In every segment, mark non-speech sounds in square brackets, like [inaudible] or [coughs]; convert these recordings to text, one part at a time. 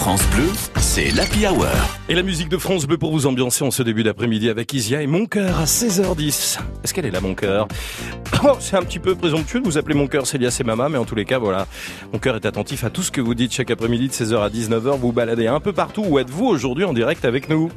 France Bleu, c'est l'Happy Hour. Et la musique de France Bleu pour vous ambiancer en ce début d'après-midi avec Isia et Mon Cœur à 16h10. Est-ce qu'elle est là, Mon Cœur [coughs] oh, C'est un petit peu présomptueux de vous appeler Mon Cœur, Célia, c'est Mama, mais en tous les cas, voilà. Mon cœur est attentif à tout ce que vous dites chaque après-midi de 16h à 19h. Vous baladez un peu partout. Où êtes-vous aujourd'hui en direct avec nous?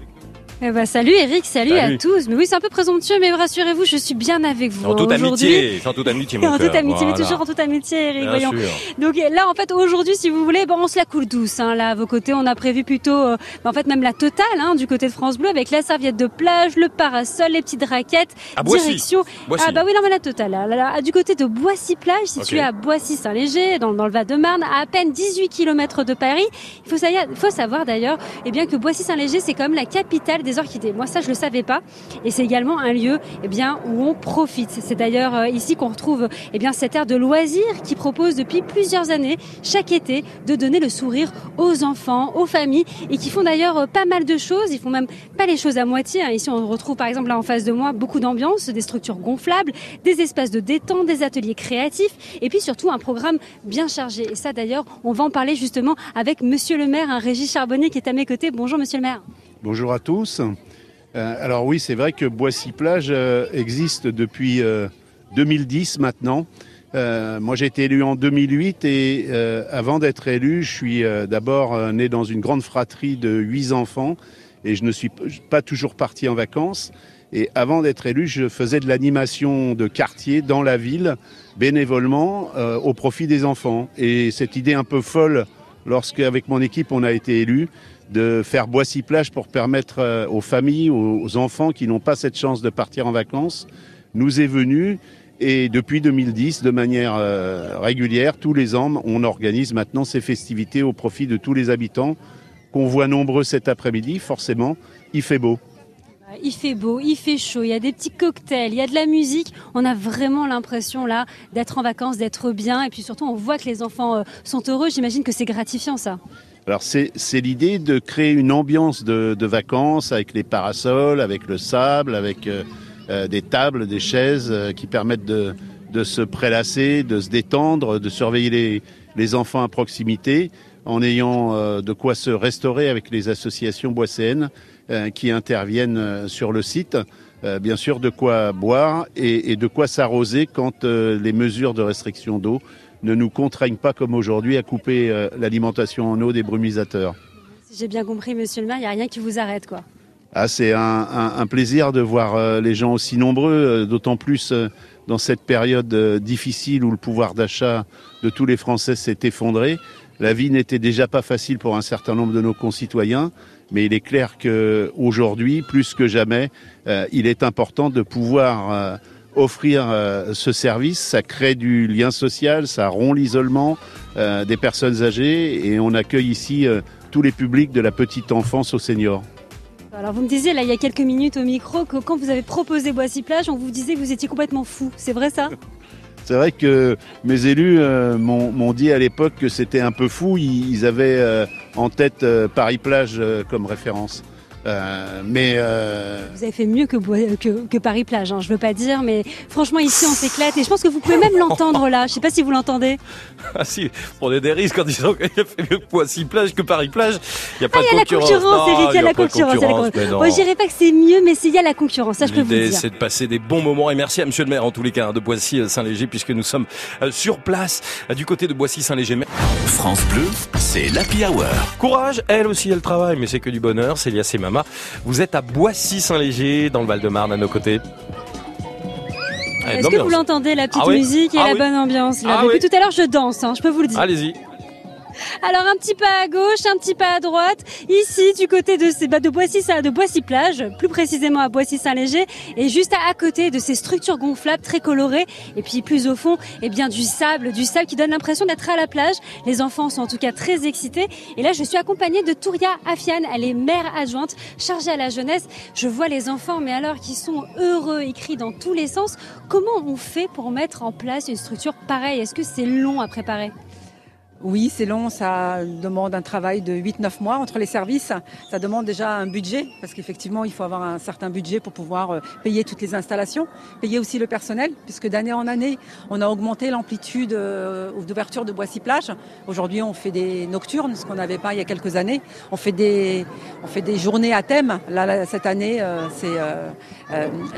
Eh ben, salut Eric, salut, à tous. Mais oui, c'est un peu présomptueux, mais rassurez-vous, je suis bien avec vous. En toute amitié, en toute amitié, mon En toute amitié, mais toujours en toute amitié, Eric, voyons. Donc là, en fait, aujourd'hui, si vous voulez, bon, on se la coule douce. Hein, là, à vos côtés, on a prévu plutôt, euh, bah, en fait, même la totale, hein, du côté de France Bleu, avec la serviette de plage, le parasol, les petites raquettes, à direction. Boissy. Ah bah oui, non, mais la totale. Là, du côté de Boissy-Plage, situé à Boissy-Saint-Léger, dans, dans, le Val-de-Marne, à à peine 18 km de Paris. Il faut, faut savoir d'ailleurs, eh bien, que Boissy-Saint-Léger, c'est quand même la capitale des orchidées. Moi, ça, je le savais pas. Et c'est également un lieu eh bien, où on profite. C'est d'ailleurs euh, ici qu'on retrouve eh bien, cette aire de loisirs qui propose depuis plusieurs années, chaque été, de donner le sourire aux enfants, aux familles, et qui font d'ailleurs euh, pas mal de choses. Ils font même pas les choses à moitié. Hein. Ici, on retrouve par exemple là en face de moi beaucoup d'ambiance, des structures gonflables, des espaces de détente, des ateliers créatifs, et puis surtout un programme bien chargé. Et ça d'ailleurs, on va en parler justement avec Monsieur le maire, un Régis Charbonnier qui est à mes côtés. Bonjour Monsieur le maire. Bonjour à tous. Euh, alors oui, c'est vrai que Boissy-Plage euh, existe depuis 2010 euh, maintenant. moi, j'ai été élu en 2008 et avant d'être élu, je suis d'abord né dans une grande fratrie de huit enfants et je ne suis pas toujours parti en vacances. Et avant d'être élu, je faisais de l'animation de quartier dans la ville, bénévolement, au profit des enfants. Et cette idée un peu folle, lorsque avec mon équipe on a été élu, de faire Boissy-Plage pour permettre euh, aux familles, aux enfants qui n'ont pas cette chance de partir en vacances, nous est venu. Et depuis 2010, de manière euh, régulière, tous les ans, on organise maintenant ces festivités au profit de tous les habitants qu'on voit nombreux cet après-midi. Forcément, il fait beau. Il fait beau, il fait chaud, il y a des petits cocktails, il y a de la musique. On a vraiment l'impression là d'être en vacances, d'être bien. Et puis surtout, on voit que les enfants euh, sont heureux. J'imagine que c'est gratifiant ça. Alors c'est l'idée de créer une ambiance de, vacances avec les parasols, avec le sable, avec euh, euh, des tables, des chaises euh, qui permettent de, se prélasser, de se détendre, de surveiller les, enfants à proximité en ayant de quoi se restaurer avec les associations boisséennes qui interviennent sur le site. bien sûr, de quoi boire et de quoi s'arroser quand les mesures de restriction d'eau ne nous contraignent pas comme aujourd'hui à couper euh, l'alimentation en eau des brumisateurs. Si j'ai bien compris, monsieur le maire, il n'y a rien qui vous arrête, quoi. Ah, c'est un, plaisir de voir euh, les gens aussi nombreux, euh, d'autant plus dans cette période difficile où le pouvoir d'achat de tous les Français s'est effondré. La vie n'était déjà pas facile pour un certain nombre de nos concitoyens, mais il est clair qu'aujourd'hui, plus que jamais, il est important de pouvoir offrir euh, ce service, ça crée du lien social, ça rompt l'isolement euh, des personnes âgées et on accueille ici euh, tous les publics de la petite enfance aux seniors. Alors vous me disiez là il y a quelques minutes au micro que quand vous avez proposé Boissy Plage, on vous disait que vous étiez complètement fou. C'est vrai ça? [laughs] C'est vrai que mes élus m'ont dit à l'époque que c'était un peu fou. Ils, avaient en tête Paris Plage comme référence. Euh, mais euh... Vous avez fait mieux que, que, que Paris Plage, hein, je veux pas dire, mais franchement ici on s'éclate et je pense que vous pouvez même l'entendre là. Je sais pas si vous l'entendez. [laughs] Ah si, prenez des risques en disant qu'il a fait mieux que Poissy Plage que Paris Plage. Il y a pas ah, de concurrence. Il y a la concurrence, Eric, il y a la concurrence. Moi je dirais pas que c'est mieux, mais s'il y a la concurrence, ça je peux vous dire. c'est de passer des bons moments et merci à Monsieur le Maire en tous les cas hein, de Boissy-Saint-Léger puisque nous sommes euh, sur place euh, du côté de Boissy-Saint-Léger. France Bleu, c'est l'Happy Hour. Courage, elle aussi elle travaille, mais c'est que du bonheur. C'est Lias Vous êtes à Boissy-Saint-Léger, dans le Val-de-Marne, à nos côtés. Est-ce que vous l'entendez, la petite ah musique et ah la bonne ambiance? Là. Ah Depuis tout à l'heure, je danse, hein, je peux vous le dire. Allez-y. Alors un petit pas à gauche, un petit pas à droite. Ici, du côté de, bah, de Boissy, de Boissy plage, plus précisément à Boissy Saint-Léger, et juste à, côté de ces structures gonflables très colorées. Et puis plus au fond, eh bien du sable, du sable qui donne l'impression d'être à la plage. Les enfants sont en tout cas très excités. Et là, je suis accompagnée de Touria Afian. Elle est mère adjointe chargée à la jeunesse. Je vois les enfants, mais alors qui sont heureux, écrits dans tous les sens. Comment on fait pour mettre en place une structure pareille? Est-ce que c'est long à préparer? Oui, c'est long, ça demande un travail de 8-9 mois entre les services. Ça demande déjà un budget, parce qu'effectivement, il faut avoir un certain budget pour pouvoir euh, payer toutes les installations, payer aussi le personnel, puisque d'année en année, on a augmenté l'amplitude euh, d'ouverture de Boissy-Plage. Aujourd'hui, on fait des nocturnes, ce qu'on n'avait pas il y a quelques années. On fait des, on fait des journées à thème. Là, cette année, euh, c'est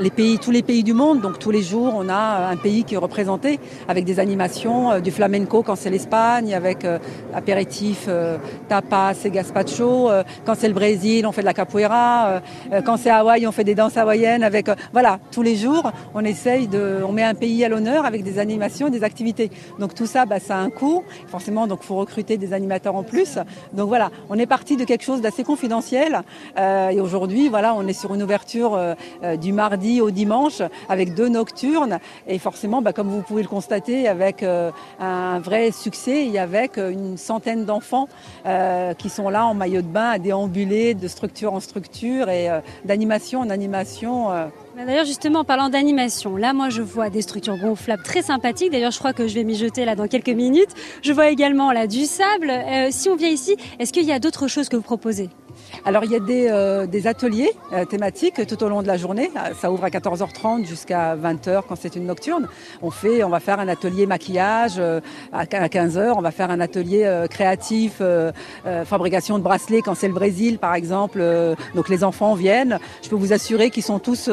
les pays, tous les pays du monde. Donc tous les jours, on a un pays qui est représenté avec des animations, du flamenco quand c'est l'Espagne, avec avec euh, apéritif, euh, tapas et gazpacho. Euh, quand c'est le Brésil, on fait de la capoeira. quand c'est Hawaï, on fait des danses hawaïennes. Avec voilà, tous les jours, on essaye de, on met un pays à l'honneur avec des animations, des activités. Donc tout ça, bah, ça a un coût. Forcément, donc faut recruter des animateurs en plus. Donc voilà, on est parti de quelque chose d'assez confidentiel. et aujourd'hui, voilà, on est sur une ouverture du mardi au dimanche avec deux nocturnes. Et forcément, bah, comme vous pouvez le constater, avec un vrai succès, il y avait euh, une centaine d'enfants euh, qui sont là en maillot de bain à déambuler de structure en structure et euh, d'animation en animation. Bah, d'ailleurs, justement, en parlant d'animation, là, moi, je vois des structures gonflables très sympathiques. D'ailleurs, je crois que je vais m'y jeter là dans quelques minutes. Je vois également là du sable. si on vient ici, est-ce qu'il y a d'autres choses que vous proposez? Alors il y a des, euh, ateliers euh, thématiques tout au long de la journée. Euh, ça ouvre à 14h30 jusqu'à 20h quand c'est une nocturne. On fait, on va faire un atelier maquillage à 15h. On va faire un atelier créatif, fabrication de bracelets quand c'est le Brésil par exemple. donc les enfants viennent. Je peux vous assurer qu'ils sont tous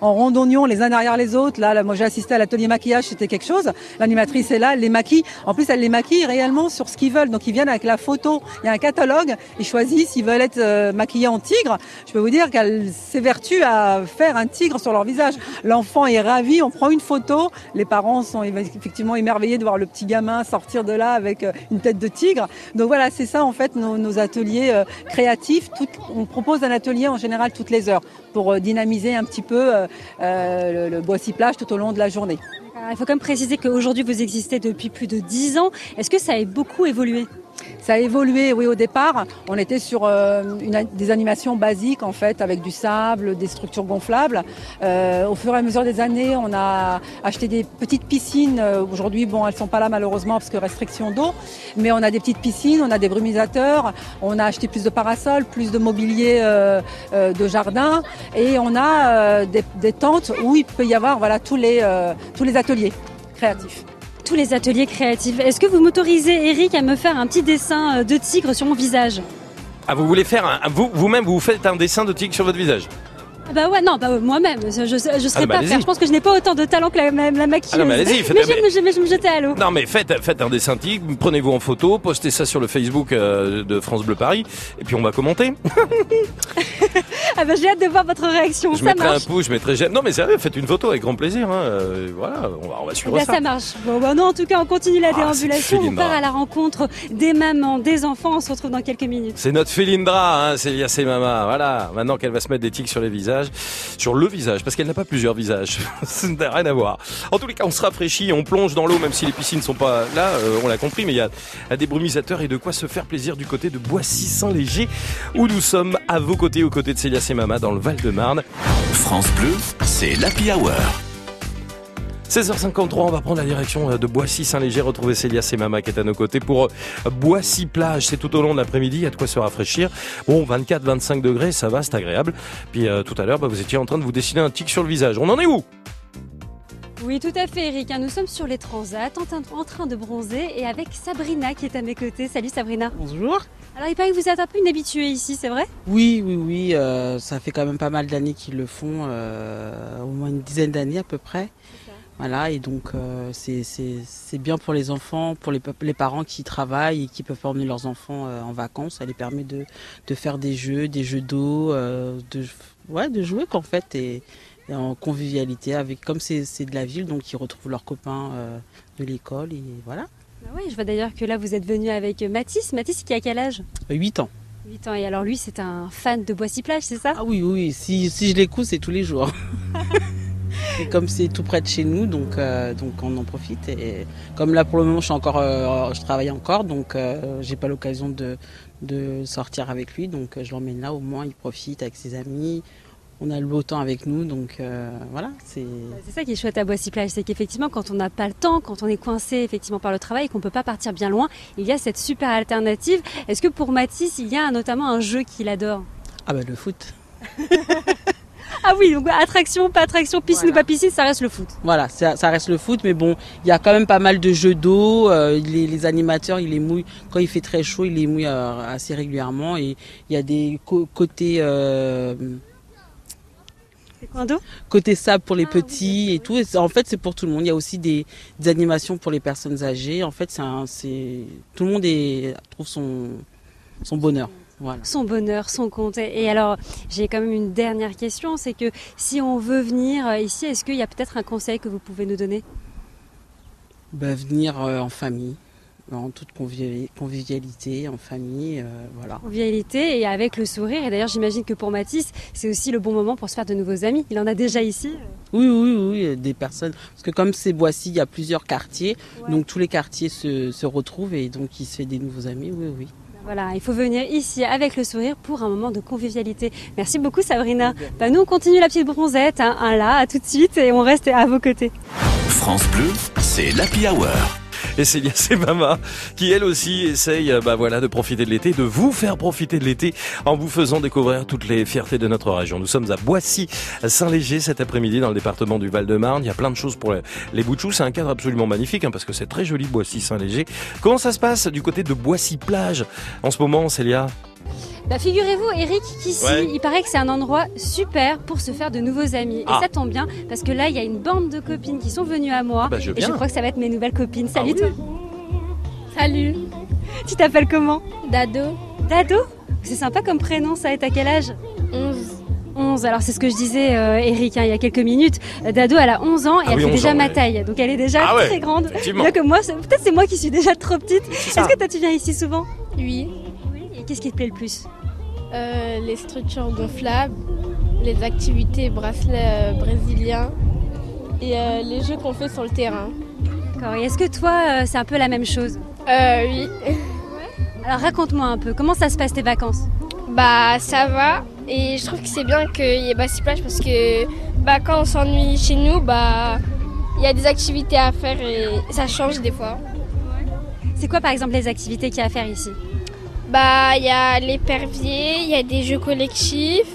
en rond d'oignon les uns derrière les autres. Là, moi j'ai assisté à l'atelier maquillage, c'était quelque chose. L'animatrice est là, elle les maquille. En plus, elle les maquille réellement sur ce qu'ils veulent. Donc ils viennent avec la photo. Il y a un catalogue. Ils choisissent s'ils veulent être euh, maquillée en tigre, je peux vous dire qu'elle s'évertue à faire un tigre sur leur visage. L'enfant est ravi, on prend une photo, les parents sont effectivement émerveillés de voir le petit gamin sortir de là avec euh, une tête de tigre. Donc voilà, c'est ça en fait nos, ateliers euh, créatifs. on propose un atelier en général toutes les heures pour dynamiser un petit peu le, le Boissy-Plage tout au long de la journée. Il faut quand même préciser qu'aujourd'hui vous existez depuis plus de 10 ans. Est-ce que ça a beaucoup évolué? Ça a évolué, oui, au départ. On était sur euh, des animations basiques, en fait, avec du sable, des structures gonflables. Euh, au fur et à mesure des années, on a acheté des petites piscines. Euh, aujourd'hui, bon, elles sont pas là malheureusement parce que restriction d'eau. Mais on a des petites piscines, on a des brumisateurs, on a acheté plus de parasols, plus de mobilier de jardin. Et on a des, des, tentes où il peut y avoir voilà, tous, les, tous les ateliers créatifs tous les ateliers créatifs. Est-ce que vous m'autorisez, Eric, à me faire un petit dessin euh, de tigre sur mon visage Ah, vous voulez faire un, vous, vous-même, vous faites un dessin de tigre sur votre visage ah bah ouais, non, bah moi-même, je, je serais ah bah pas faire. Je pense que je n'ai pas autant de talent que la, la maquilleuse. Ah non, mais allez-y, faites Mais je, je me jeter à l'eau. Non, mais faites, faites un dessin tigre, prenez-vous en photo, postez ça sur le Facebook euh, de France Bleu Paris, et puis on va commenter. [laughs] ah j'ai hâte de voir votre réaction. Je ça mettrai marche. un pouce, je mettrai j'aime. Non, mais sérieux, faites une photo avec grand plaisir. Hein. Euh, voilà, on va, on va suivre eh ça. Ça marche. Bon, bah non, en tout cas, on continue la ah, déambulation. On part à la rencontre des mamans, des enfants. On se retrouve dans quelques minutes. C'est notre Félindra, hein, Célia. Voilà, maintenant qu'elle va se mettre des tics sur les visages, sur le visage, parce qu'elle n'a pas plusieurs visages. [laughs] Ça n'a rien à voir. En tous les cas, on se rafraîchit, on plonge dans l'eau, même si les piscines sont pas là, euh, on l'a compris, mais il y a, des brumisateurs et de quoi se faire plaisir du côté de Boissy-Saint-Léger, où nous sommes à vos côtés, aux côtés de Célia Mama dans le Val-de-Marne. France Bleu, c'est l'Happy Hour. 16h53, on va prendre la direction euh, de Boissy-Saint-Léger, retrouver Célia Semama qui est à nos côtés pour euh, Boissy-Plage. C'est tout au long de l'après-midi, il y a de quoi se rafraîchir. Bon, 24-25 degrés, ça va, c'est agréable. Puis euh, tout à l'heure, bah, vous étiez en train de vous dessiner un tic sur le visage. On en est où? Oui, tout à fait, Eric. Nous sommes sur les transats, en train de bronzer, et avec Sabrina qui est à mes côtés. Salut Sabrina. Bonjour. Alors, il paraît que vous êtes un peu une habituée ici, c'est vrai? Oui, oui, oui. ça fait quand même pas mal d'années qu'ils le font, au moins une dizaine d'années à peu près. Voilà, et donc euh, c'est bien pour les enfants, pour les, les, parents qui travaillent et qui peuvent emmener leurs enfants euh, en vacances. Ça les permet de, de, faire des jeux, des jeux d'eau, euh, de, ouais, de jouer qu'en fait et, en convivialité avec comme c'est de la ville, donc ils retrouvent leurs copains de l'école et voilà. Ah oui, je vois d'ailleurs que là vous êtes venu avec Mathis. Mathis qui a quel âge? 8 ans. 8 ans et alors lui c'est un fan de Boissy-Plage, c'est ça? Ah oui, oui, si, si je l'écoute c'est tous les jours. [laughs] Et comme c'est tout près de chez nous, donc, euh, donc on en profite. Et comme là pour le moment je suis encore, euh, je travaille encore, donc euh, j'ai pas l'occasion de, de sortir avec lui, donc je l'emmène là. Au moins il profite avec ses amis. On a le beau temps avec nous, donc euh, voilà. C'est c'est ça qui est chouette à Boissy-Plage, c'est qu'effectivement, quand on n'a pas le temps, quand on est coincé effectivement par le travail et qu'on peut pas partir bien loin, il y a cette super alternative. Est-ce que pour Mathis, il y a notamment un jeu qu'il adore? Ah bah le foot. [laughs] Ah oui, donc attraction, pas attraction, piscine Voilà. ou pas piscine, ça reste le foot. Voilà, ça, ça reste le foot, mais bon, il y a quand même pas mal de jeux d'eau. euh, les, les animateurs, ils les mouillent quand il fait très chaud, ils les mouillent euh, assez régulièrement. Et il y a des côtés euh, C'est quoi d'eau côté sable pour les petits et tout. Et en fait, c'est pour tout le monde. Il y a aussi des, des animations pour les personnes âgées. En fait, c'est tout le monde est, trouve son son bonheur. Voilà. Son bonheur, son compte. Et alors, j'ai quand même une dernière question, c'est que si on veut venir euh, ici, est-ce qu'il y a peut-être un conseil que vous pouvez nous donner? Bah, venir euh, en famille, en toute convivi- convivialité, en famille, euh, voilà. Convivialité et avec le sourire. Et d'ailleurs, j'imagine que pour Mathis, c'est aussi le bon moment pour se faire de nouveaux amis. Il en a déjà ici. Oui, oui, oui, oui, des personnes. Parce que comme c'est Boissy, il y a plusieurs quartiers. Donc tous les quartiers se, se retrouvent et donc il se fait des nouveaux amis, oui, oui. Voilà, il faut venir ici avec le sourire pour un moment de convivialité. Merci beaucoup Sabrina. Bah, nous, on continue la petite bronzette, hein, un là, à tout de suite, et on reste à vos côtés. France Bleu, c'est l'Happy Hour. Et et Mama qui elle aussi essaye bah voilà de profiter de l'été, de vous faire profiter de l'été en vous faisant découvrir toutes les fiertés de notre région. Nous sommes à Boissy, Saint-Léger cet après-midi dans le département du Val-de-Marne. Il y a plein de choses pour les, chou. C'est un cadre absolument magnifique hein, parce que c'est très joli Boissy Saint-Léger. Comment ça se passe du côté de Boissy plage en ce moment, Célia? Bah, figurez-vous, Eric, qu'ici, Ouais. il paraît que c'est un endroit super pour se faire de nouveaux amis. Ah. Et ça tombe bien, parce que là, il y a une bande de copines qui sont venues à moi. Bah, je et je crois que ça va être mes nouvelles copines. Salut Ah oui. toi Salut, Tu t'appelles comment? Dado, Dado? C'est sympa comme prénom, ça. Et t'as quel âge? 11. 11. Alors c'est ce que je disais, euh, Eric, hein, il y a quelques minutes. Euh, Dado, elle a 11 ans et Ah elle oui, fait 11 déjà ans, ma ouais. taille. Donc elle est déjà Ah ouais, très grande. effectivement. Bien que moi, c'est- peut-être c'est moi qui suis déjà trop petite. Est-ce que toi, tu viens ici souvent? Oui. Oui. Et qu'est-ce qui te plaît le plus? Euh, les structures gonflables, les activités bracelets euh, brésiliens et euh, les jeux qu'on fait sur le terrain. D'accord. Et est-ce que toi, c'est un peu la même chose Euh, oui. [laughs] Alors raconte-moi un peu, comment ça se passe tes vacances Bah ça va et je trouve que c'est bien qu'il y ait Bassy Plage parce que bah, quand on s'ennuie chez nous, bah il y a des activités à faire et ça change des fois. C'est quoi par exemple les activités qu'il y a à faire ici Bah il y a l'épervier, il y a des jeux collectifs,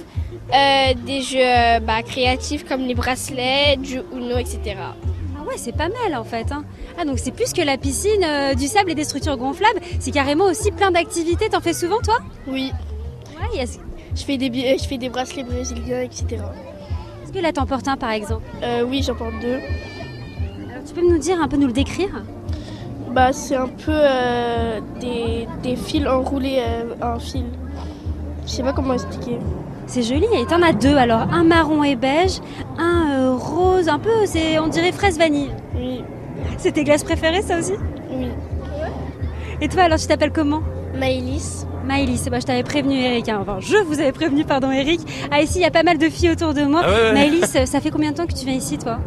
euh, des jeux euh, bah, créatifs comme les bracelets, du Uno, etc. Ah ouais, c'est pas mal en fait. hein. Ah donc c'est plus que la piscine, euh, du sable et des structures gonflables, c'est carrément aussi plein d'activités. T'en fais souvent toi? Oui. Ouais. Je fais des, euh, je fais des bracelets brésiliens, etc. est-ce que là t'en portes un par exemple? Euh, oui, j'en porte deux. Alors tu peux nous dire, un peu nous le décrire? Bah, c'est un peu euh, des, des fils enroulés euh, en fil. Je sais pas comment expliquer. C'est joli et t'en as deux alors, un marron et beige, un euh, rose, un peu, c'est on dirait fraise vanille. Oui, C'est tes glaces préférées ça aussi? Oui. Et toi alors tu t'appelles comment? Maëlys Maëlys, bah, je t'avais prévenu Eric, hein. enfin je vous avais prévenu pardon Eric. Ah ici il y a pas mal de filles autour de moi. Ah ouais, ouais. Maëlys, ça fait combien de temps que tu viens ici toi?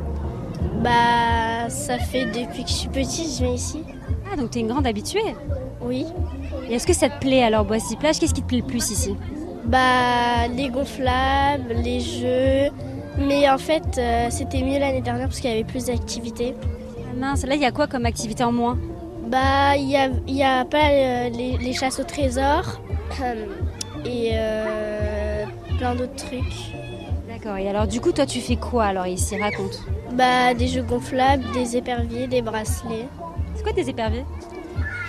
Bah, ça fait depuis que je suis petite, je viens ici. Ah donc t'es une grande habituée. Oui. Et est-ce que ça te plaît alors Boissy Plage? Qu'est-ce qui te plaît le plus ici? Bah, les gonflables, les jeux. Mais en fait, euh, c'était mieux l'année dernière parce qu'il y avait plus d'activités. Ah, Mince, là il y a quoi comme activité en moins? Bah, il y a, y a pas euh, les, les chasses au trésor [clears throat] et euh, plein d'autres trucs. D'accord, et alors du coup toi tu fais quoi alors ici? Raconte. Bah, des jeux gonflables, des éperviers, des bracelets. Quoi tes éperviers?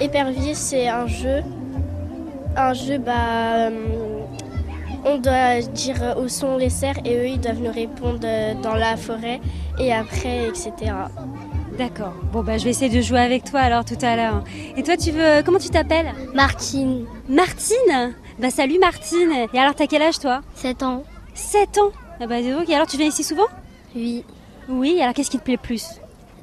Épervier, c'est un jeu. Un jeu, bah. euh, on doit dire où sont les cerfs et eux, ils doivent nous répondre euh, dans la forêt et après, etc. D'accord. Bon bah je vais essayer de jouer avec toi alors tout à l'heure. Et toi tu veux comment tu t'appelles? Martine, Martine? Bah salut Martine. Et alors t'as quel âge toi? 7 ans. 7 ans? Ah bah dis donc, et alors tu viens ici souvent? Oui. Oui, alors qu'est-ce qui te plaît le plus?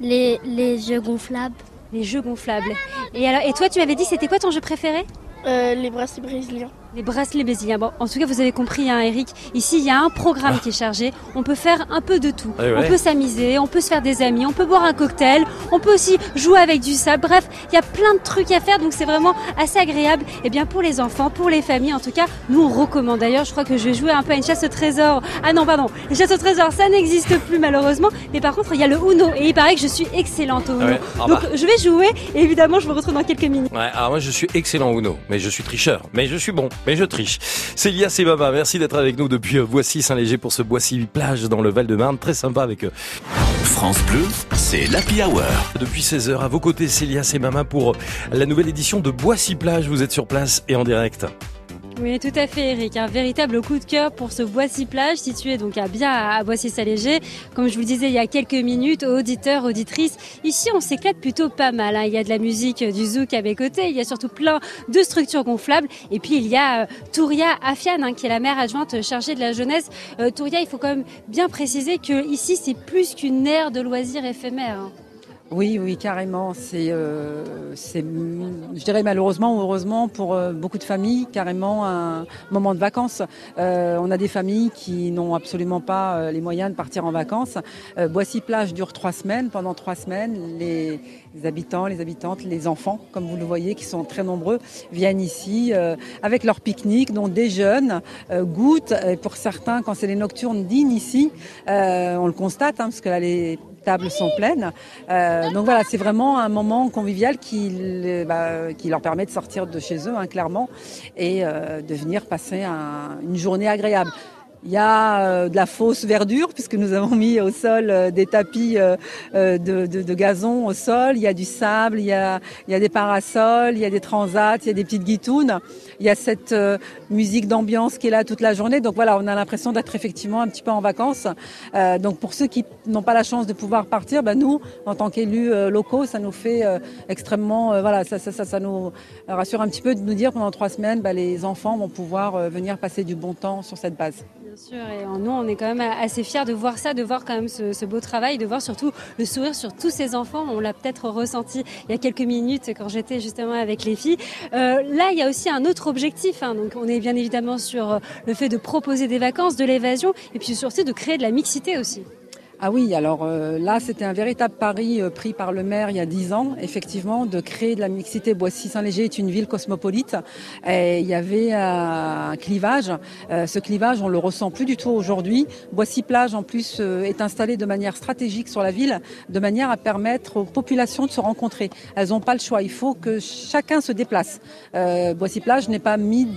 Les, les jeux gonflables. Les jeux gonflables. Et alors et toi tu m'avais dit c'était quoi ton jeu préféré? Euh, les bracelets brésiliens. Les bracelets brésiliens. Bon, en tout cas, vous avez compris, hein, Eric. Ici, il y a un programme Ah. qui est chargé. On peut faire un peu de tout. Ouais, On peut s'amuser, on peut se faire des amis, on peut boire un cocktail, on peut aussi jouer avec du sable. Bref, il y a plein de trucs à faire, donc c'est vraiment assez agréable. Et bien pour les enfants, pour les familles, en tout cas, nous on recommande. D'ailleurs, je crois que je vais jouer un peu à une chasse au trésor. Ah non, pardon, les chasses au trésor, ça n'existe plus malheureusement. Mais par contre, il y a le Uno et il paraît que je suis excellente au Uno. Ouais. Ah donc bah. je vais jouer. Et évidemment, je me retrouve dans quelques minutes. Ouais, alors moi je suis excellent Uno, mais je suis tricheur, mais je suis bon, mais je triche. Célia c'est Baba, merci d'être avec nous depuis euh, Boissy Saint-Léger pour ce Boissy plage dans le Val-de-Marne, très sympa avec eux. France Bleu, c'est l'Happy Hour. Depuis 16h à vos côtés Célia Mama pour la nouvelle édition de Boissy plage, vous êtes sur place et en direct. Oui, tout à fait, Eric. Un véritable coup de cœur pour ce Boissy-Plage, situé donc à bien à Boissy-Saint-Léger. Comme je vous le disais il y a quelques minutes, auditeurs, auditrices, ici on s'éclate plutôt pas mal. hein. Il y a de la musique euh, du zouk à mes côtés, il y a surtout plein de structures gonflables. Et puis il y a euh, Touria Afian, hein, qui est la maire adjointe chargée de la jeunesse. Euh, Touria, il faut quand même bien préciser que ici c'est plus qu'une aire de loisirs éphémère. hein. Oui, oui, carrément. C'est, euh, je dirais malheureusement ou heureusement pour euh, beaucoup de familles, carrément un moment de vacances. Euh, on a des familles qui n'ont absolument pas euh, les moyens de partir en vacances. Euh, Boissy-Plage dure trois semaines. Pendant trois semaines, les, habitants, les habitantes, les enfants, comme vous le voyez, qui sont très nombreux, viennent ici avec leur pique-nique, dont des jeunes goûtent. Et pour certains, quand c'est les nocturnes, dînent ici. On le constate, hein, parce que là, les tables sont pleines. Euh, donc voilà, c'est vraiment un moment convivial qui, bah, qui leur permet de sortir de chez eux, hein, clairement, et euh, de venir passer un- une journée agréable. Il y a euh, de la fausse verdure puisque nous avons mis au sol des tapis de, de- de gazon au sol. Il y a du sable, il y a, il y a des parasols, il y a des transats, il y a des petites guitounes. Il y a cette euh, musique d'ambiance qui est là toute la journée. Donc voilà, on a l'impression d'être effectivement un petit peu en vacances. Euh, donc pour ceux qui n'ont pas la chance de pouvoir partir, ben nous, en tant qu'élus euh, locaux, ça nous fait extrêmement, voilà, ça, ça, ça, nous rassure un petit peu de nous dire pendant trois semaines, ben, les enfants vont pouvoir venir passer du bon temps sur cette base. Sûr, et nous, on est quand même assez fiers de voir ça, de voir quand même ce, ce beau travail, de voir surtout le sourire sur tous ces enfants. On l'a peut-être ressenti il y a quelques minutes quand j'étais justement avec les filles. Euh, là, il y a aussi un autre objectif. hein. Donc, on est bien évidemment sur euh, le fait de proposer des vacances, de l'évasion, et puis surtout de créer de la mixité aussi. Ah oui, alors euh, là, c'était un véritable pari euh, pris par le maire il y a dix ans, effectivement, de créer de la mixité. Boissy-Saint-Léger est une ville cosmopolite. Et il y avait un clivage. Euh, ce clivage, on le ressent plus du tout aujourd'hui. Boissy-Plage, en plus, est installée de manière stratégique sur la ville, de manière à permettre aux populations de se rencontrer. Elles n'ont pas le choix. Il faut que chacun se déplace. Boissy-Plage n'est pas mis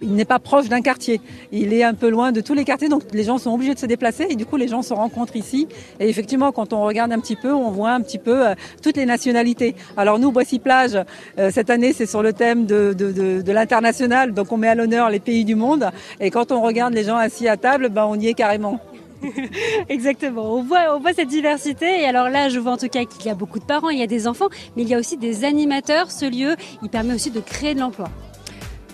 il n'est pas proche d'un quartier. Il est un peu loin de tous les quartiers, donc les gens sont obligés de se déplacer et du coup les gens se rencontrent ici. Et effectivement, quand on regarde un petit peu, on voit un petit peu euh, toutes les nationalités. Alors nous, Boissy Plage, euh, cette année, c'est sur le thème de, l'international, donc on met à l'honneur les pays du monde. Et quand on regarde les gens assis à table, ben on y est carrément. [laughs] Exactement. On voit, on voit cette diversité. Et alors là, je vois en tout cas qu'il y a beaucoup de parents, il y a des enfants, mais il y a aussi des animateurs. Ce lieu, il permet aussi de créer de l'emploi.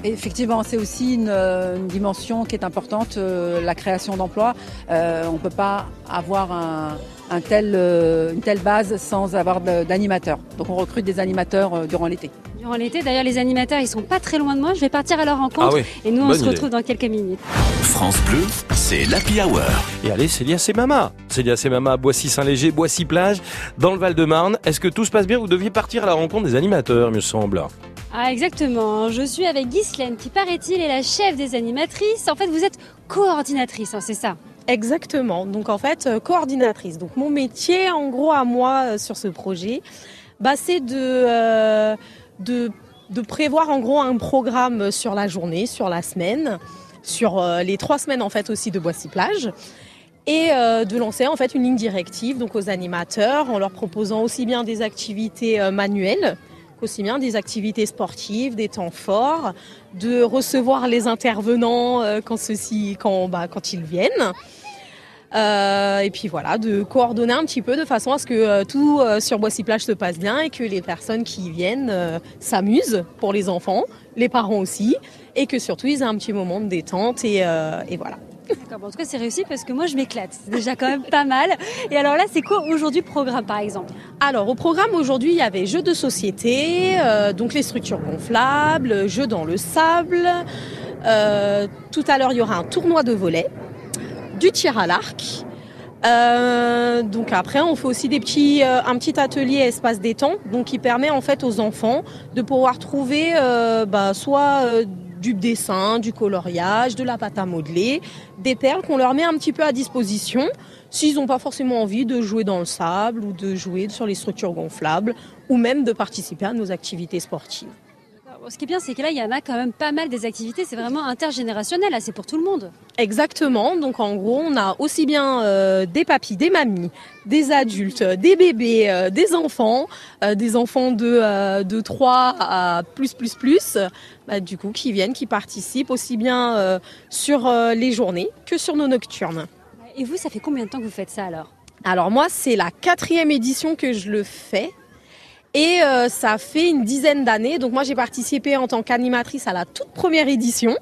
Effectivement, c'est aussi une, euh, une dimension qui est importante, euh, la création d'emplois. Euh, on ne peut pas avoir un, un tel, euh, une telle base sans avoir d'animateurs. Donc on recrute des animateurs euh, durant l'été. Durant l'été, d'ailleurs, les animateurs, ils sont pas très loin de moi. Je vais partir à leur rencontre. Ah oui, et nous, on bonne se idée. retrouve dans quelques minutes. France Bleu, c'est l'Happy Hour. Et allez, Célia c'est Mama. Célia c'est Mama Boissy-Saint-Léger, Boissy-Plage, dans le Val-de-Marne. Est-ce que tout se passe bien Vous deviez partir à la rencontre des animateurs, il me semble. Ah, exactement. Je suis avec Ghislaine, qui paraît-il est la chef des animatrices. En fait, vous êtes coordinatrice, hein, c'est ça? Exactement. Donc en fait, euh, coordinatrice. Donc mon métier, en gros, à moi euh, sur ce projet, bah, c'est de, euh, de, prévoir en gros un programme sur la journée, sur la semaine, sur les trois semaines en fait aussi de Boissy-Plage. Et de lancer en fait une ligne directive donc aux animateurs en leur proposant aussi bien des activités manuelles qu'aussi bien des activités sportives, des temps forts, de recevoir les intervenants euh, quand, ceux-ci, quand, bah, quand ils viennent. Euh, et puis voilà, de coordonner un petit peu de façon à ce que euh, tout sur Boissy-Plage se passe bien et que les personnes qui viennent s'amusent pour les enfants, les parents aussi, et que surtout ils aient un petit moment de détente et, et voilà. D'accord, En tout cas, c'est réussi parce que moi, je m'éclate. C'est déjà quand même pas mal. Et alors là, c'est quoi aujourd'hui le programme, par exemple? Alors au programme aujourd'hui, il y avait jeux de société, euh, donc les structures gonflables, jeux dans le sable, Euh, tout à l'heure, il y aura un tournoi de volet, du tir à l'arc. Euh, donc après, on fait aussi des petits, un petit atelier espace détente, donc qui permet en fait aux enfants de pouvoir trouver bah, soit du dessin, du coloriage, de la pâte à modeler, des perles qu'on leur met un petit peu à disposition s'ils n'ont pas forcément envie de jouer dans le sable ou de jouer sur les structures gonflables ou même de participer à nos activités sportives. Ce qui est bien, c'est que là, il y en a quand même pas mal des activités. C'est vraiment intergénérationnel. Là, c'est pour tout le monde. Exactement. Donc en gros, on a aussi bien euh, des papis, des mamies, des adultes, des bébés, euh, des enfants, euh, des enfants de, de 3 à plus, plus, plus, bah, du coup, qui viennent, qui participent aussi bien sur les journées que sur nos nocturnes. Et vous, ça fait combien de temps que vous faites ça alors? Alors moi, c'est la quatrième édition que je le fais. Et euh, ça fait une dizaine d'années. Donc moi, j'ai participé en tant qu'animatrice à la toute première édition.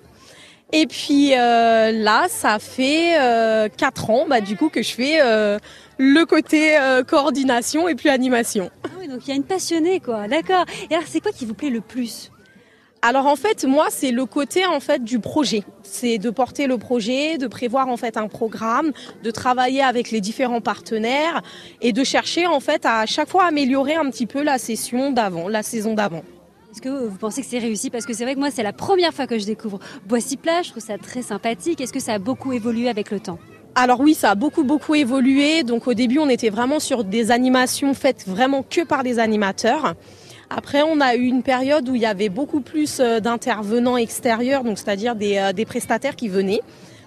Et puis euh, là, ça fait euh, ans, bah, du coup, que je fais euh, le côté euh, coordination et puis animation. Ah oui, donc il y a une passionnée, quoi. D'accord. Et alors, c'est quoi qui vous plaît le plus? Alors en fait, moi, c'est le côté en fait du projet. C'est de porter le projet, de prévoir en fait un programme, de travailler avec les différents partenaires et de chercher en fait à chaque fois améliorer un petit peu la session d'avant, la saison d'avant. Est-ce que vous pensez que c'est réussi? Parce que c'est vrai que moi, c'est la première fois que je découvre Boissy-Plage. Je trouve ça très sympathique. Est-ce que ça a beaucoup évolué avec le temps? Alors oui, ça a beaucoup beaucoup évolué. Donc au début, on était vraiment sur des animations faites vraiment que par des animateurs. Après, on a eu une période où il y avait beaucoup plus euh, d'intervenants extérieurs, donc c'est-à-dire des, euh, des prestataires qui venaient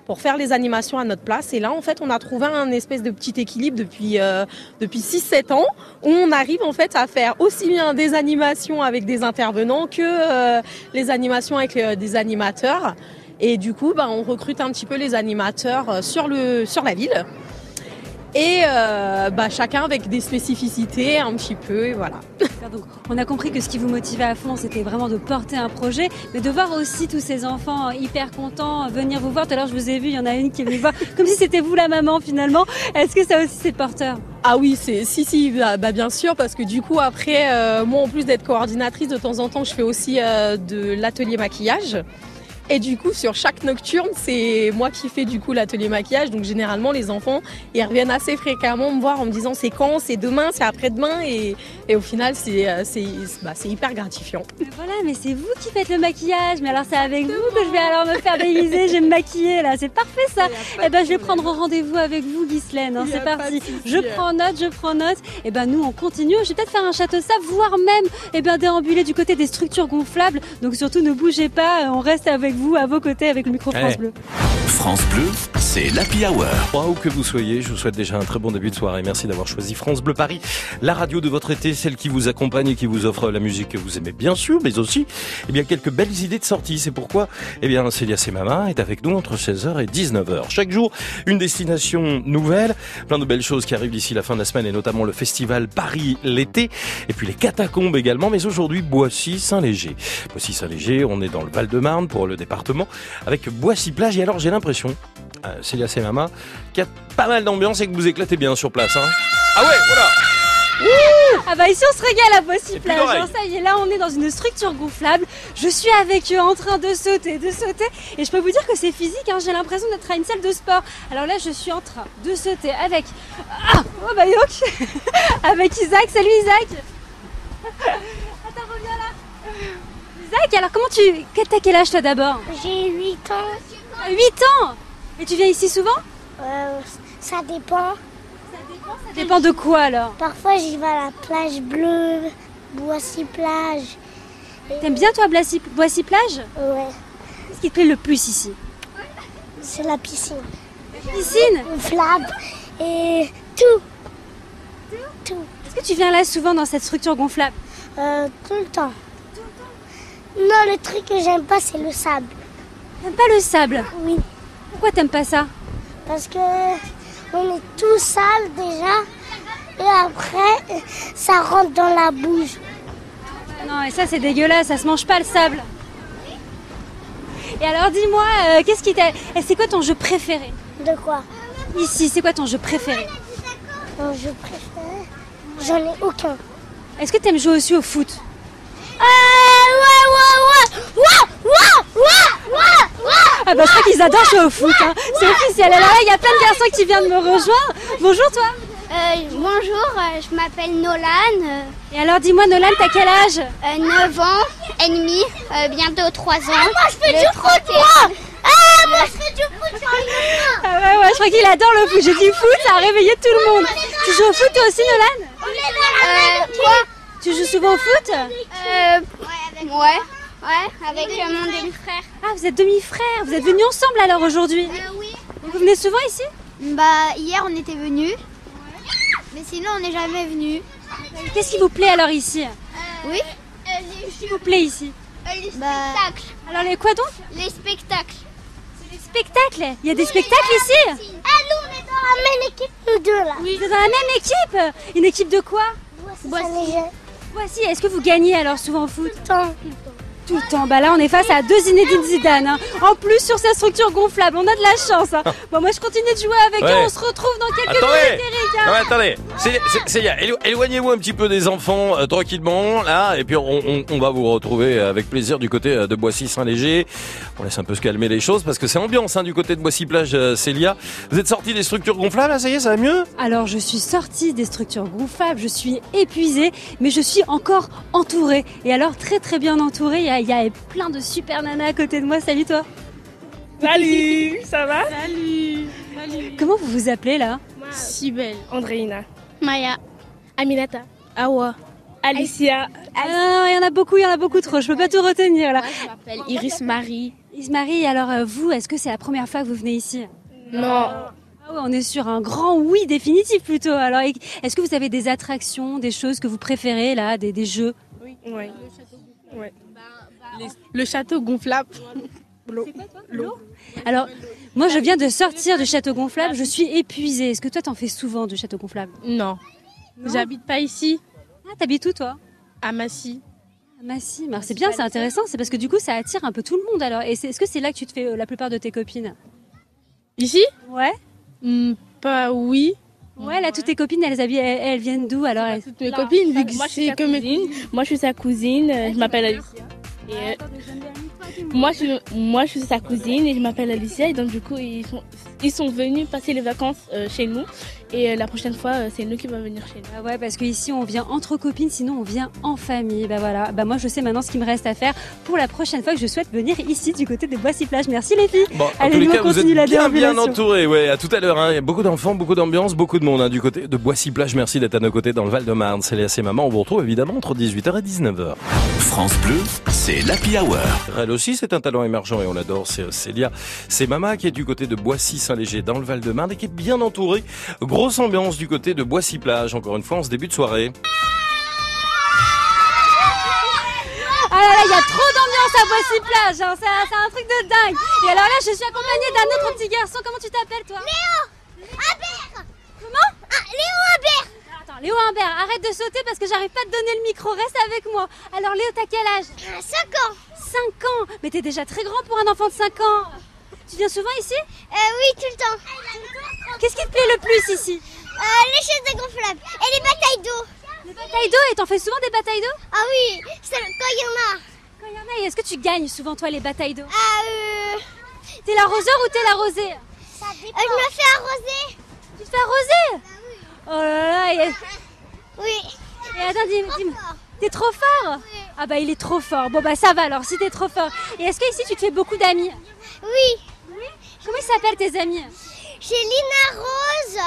pour faire les animations à notre place. Et là, en fait, on a trouvé un espèce de petit équilibre depuis euh, depuis 6-7 ans où on arrive en fait à faire aussi bien des animations avec des intervenants que euh, les animations avec des animateurs. Et du coup, bah, on recrute un petit peu les animateurs sur le sur la ville. Et euh, bah, chacun avec des spécificités un petit peu, et voilà. Donc, on a compris que ce qui vous motivait à fond, c'était vraiment de porter un projet, mais de voir aussi tous ces enfants hyper contents venir vous voir. Tout à l'heure, je vous ai vu, il y en a une qui est venue voir, [laughs] comme si c'était vous la maman finalement. Est-ce que ça aussi c'est porteur? Ah oui, c'est si si, bah, bah, bien sûr, parce que du coup après, euh, moi en plus d'être coordinatrice, de temps en temps, je fais aussi euh, de l'atelier maquillage. Et du coup, sur chaque nocturne, c'est moi qui fais du coup l'atelier maquillage. Donc généralement, les enfants, ils reviennent assez fréquemment me voir en me disant c'est quand, c'est demain, c'est après-demain? Et, et au final, c'est euh, bah, c'est hyper gratifiant. Mais Voilà, mais c'est vous qui faites le maquillage. Mais alors c'est avec vous que je vais alors me faire déguiser, je vais me maquiller là. C'est parfait ça. Eh ben je vais prendre rendez-vous avec vous, Ghislaine. hein. C'est parti. Je prends note, je prends note. Et ben nous on continue. Je vais peut-être faire un château sable, voire même eh ben déambuler du côté des structures gonflables. Donc surtout ne bougez pas. On reste avec vous, à vos côtés, avec le micro France Eh. Bleu. France Bleu, c'est l'Happy Hour. Où que vous soyez, je vous souhaite déjà un très bon début de soirée. Merci d'avoir choisi France Bleu Paris, la radio de votre été, celle qui vous accompagne et qui vous offre la musique que vous aimez bien sûr, mais aussi eh bien quelques belles idées de sortie. C'est pourquoi eh bien Célia Semama est avec nous entre 16h et 19h. Chaque jour, une destination nouvelle, plein de belles choses qui arrivent d'ici la fin de la semaine et notamment le festival Paris l'été et puis les catacombes également, mais aujourd'hui Boissy-Saint-Léger. Boissy-Saint-Léger, on est dans le Val-de-Marne pour le département avec Boissy-Plage et alors j'ai l'impression euh, Célia Semama, qu'il y a pas mal d'ambiance et que vous éclatez bien sur place. Hein. Ah ouais, voilà Ah bah ici on se régale à Boissy plus Plage. hein. Ça y est, là on est dans une structure gonflable. Je suis avec eux en train de sauter, de sauter. Et je peux vous dire que c'est physique. hein. J'ai l'impression d'être à une salle de sport. Alors là, je suis en train de sauter avec. Ah Oh bah donc [laughs] Avec Isaac. Salut Isaac. Alors comment tu. T'as quel âge toi d'abord J'ai 8 ans. T'as 8 ans Et tu viens ici souvent Euh, ça dépend. Ça dépend de quoi alors Parfois, j'y vais à la plage bleue, Boissy-Plage. T'aimes bien toi Boissy Boissy Plage Ouais, Qu'est-ce qui te plaît le plus ici c'est la piscine. Piscine Gonflable et tout. Tout. Est-ce que tu viens là souvent dans cette structure gonflable Euh, tout le temps. Non, le truc que j'aime pas, c'est le sable. T'aimes pas le sable Oui, Pourquoi t'aimes pas ça parce que on est tout sale déjà. Et après, ça rentre dans la bouche. Non, et ça c'est dégueulasse, ça se mange pas le sable. Et alors dis-moi, euh, qu'est-ce qui t'a. et C'est quoi ton jeu préféré De quoi Ici, c'est quoi ton jeu préféré Mon jeu préféré J'en ai aucun. Est-ce que t'aimes jouer aussi au foot Ah bah je crois qu'ils adorent jouer au foot, hein. c'est officiel. Alors là, il y a plein de garçons qui viennent me rejoindre. Bonjour toi. Euh, bonjour, euh, je m'appelle Nolan, Et alors dis-moi Nolan, t'as quel âge euh, 9 ans et demi, euh, bientôt 3 ans. Ah, moi je fais du foot moi Ah, moi je fais du foot sur Ah ouais ouais, je crois qu'il adore le foot. J'ai dit foot, ça a réveillé tout le monde. Tu joues au foot toi aussi Nolan Euh, quoi Tu joues souvent au foot Euh, ouais, ouais, avec euh, mon demi-frère. Ah vous êtes demi-frères, vous êtes venus ensemble alors aujourd'hui oui. Vous venez souvent ici Bah, hier on était venus, mais sinon on n'est jamais venus. Qu'est-ce qui vous plaît alors ici Oui Qu'est-ce qui vous plaît ici Les spectacles. Alors les quoi donc Les spectacles. Les spectacles Il y a des spectacles ici Ah, nous on est dans la même équipe, nous deux là. Vous êtes dans la même équipe Une équipe de quoi Voici. Voici, est-ce que vous gagnez alors souvent au foot? Bah là, on est face à deux Zinedine Zidane. hein. En plus, sur sa structure gonflable, on a de la chance. hein. [laughs] Bon, moi, je continue de jouer avec Ouais. eux. On se retrouve dans quelques Attendez minutes, Eric. hein. Attendez. Élo- éloignez-vous un petit peu des enfants euh, tranquillement, là, et puis on, on- on va vous retrouver avec plaisir du côté euh, de Boissy-Saint-Léger. On laisse un peu se calmer les choses parce que c'est ambiance hein, du côté de Boissy-Plage, euh, Célia. Vous êtes sorti des structures gonflables, là, ça y est, ça va mieux? Alors, je suis sortie des structures gonflables, je suis épuisée, mais je suis encore entourée. Et alors, très très bien entourée. Il y a, il y a plein de super nanas à côté de moi. Salut toi. Salut, [laughs] ça va? Salut. Comment vous vous appelez là? Sibelle. Andréina. Maya. Aminata. Awa. Alicia. Ah, non, non, Il y en a beaucoup, il y en a beaucoup trop. Je peux pas tout retenir là. je m'appelle Iris Marie. Ismarie, alors euh, vous, est-ce que c'est la première fois que vous venez ici? Non. Ah ouais, on est sur un grand oui définitif plutôt. Alors, est-ce que vous avez des attractions, des choses que vous préférez là, des, des jeux? Oui. Ouais. Ouais. Le château gonflable. L'eau. L'eau. Alors, moi, je viens de sortir du château gonflable. Je suis épuisée. Est-ce que toi, t'en fais souvent du château gonflable? Non. J'habite pas ici. Ah, t'habites où toi? À Massy. À Massy. Alors, c'est bien, c'est intéressant. C'est parce que du coup, ça attire un peu tout le monde. Alors, et c'est- est-ce que c'est là que tu te fais euh, la plupart de tes copines? Ici? Ouais. Hmm, Pas oui. Ouais, là, toutes tes copines, elles, elles, elles viennent d'où alors elles- Toutes mes copines, vu que Moi, je suis c'est sa que mes cousine. Moi, je suis sa cousine. euh, Je m'appelle Alicia. Euh, moi, je, moi, je suis sa cousine et je m'appelle Alicia. Et donc, du coup, ils sont, ils sont venus passer les vacances euh, chez nous. Et euh, la prochaine fois, euh, c'est nous qui va venir chez nous. Ah ouais, parce qu'ici on vient entre copines, sinon on vient en famille. Bah voilà, bah moi je sais maintenant ce qu'il me reste à faire pour la prochaine fois que je souhaite venir ici du côté de Boissy-Plage. Merci les filles. Bon, en Allez, tous les nous, cas, on vous êtes continue la bien, bien entourés. Ouais, à tout à l'heure. hein. Il y a beaucoup d'enfants, beaucoup d'ambiance, beaucoup de monde hein, du côté de Boissy-Plage. Merci d'être à nos côtés dans le Val-de-Marne. C'est les maman. On vous retrouve évidemment entre 18h et 19h. France Bleu, c'est l'Happy Hour. Elle aussi, c'est un talent émergent et on l'adore. C'est Célia. C'est Mama qui est du côté de Boissy-Saint-Léger dans le Val-de-Marne et qui est bien entourée. Grosse ambiance du côté de Boissy-Plage. Encore une fois, en ce début de soirée. Ah là là, il y a trop d'ambiance à Boissy-Plage, hein. c'est un, c'est un truc de dingue. Et alors là, je suis accompagnée d'un autre petit garçon. Comment tu t'appelles toi? Léo Habert Comment? Ah, Léo Habert Attends, Léo Humbert, arrête de sauter parce que j'arrive pas à te donner le micro. Reste avec moi. Alors Léo, t'as quel âge? 5 ans 5 ans. Mais t'es déjà très grand pour un enfant de 5 ans. Tu viens souvent ici? Euh, oui, tout le temps. Qu'est-ce qui te plaît le plus ici? Euh, les chaises gonflables et les batailles d'eau. Les batailles d'eau et t'en fais souvent des batailles d'eau? Ah oui, c'est quand il y en a. Quand il y en a, et est-ce que tu gagnes souvent toi les batailles d'eau? Ah, euh... T'es l'arroseur ou t'es l'arrosée dépend. je me fais arroser. Tu te fais arroser? Oh là là, et, Oui. et attends, dis, Trop dis- fort. t'es trop fort? Ah bah il est trop fort. Bon bah ça va alors, si t'es trop fort. Et est-ce que ici tu te fais beaucoup d'amis? Oui. Comment ils s'appellent tes amis J'ai Lina Rose,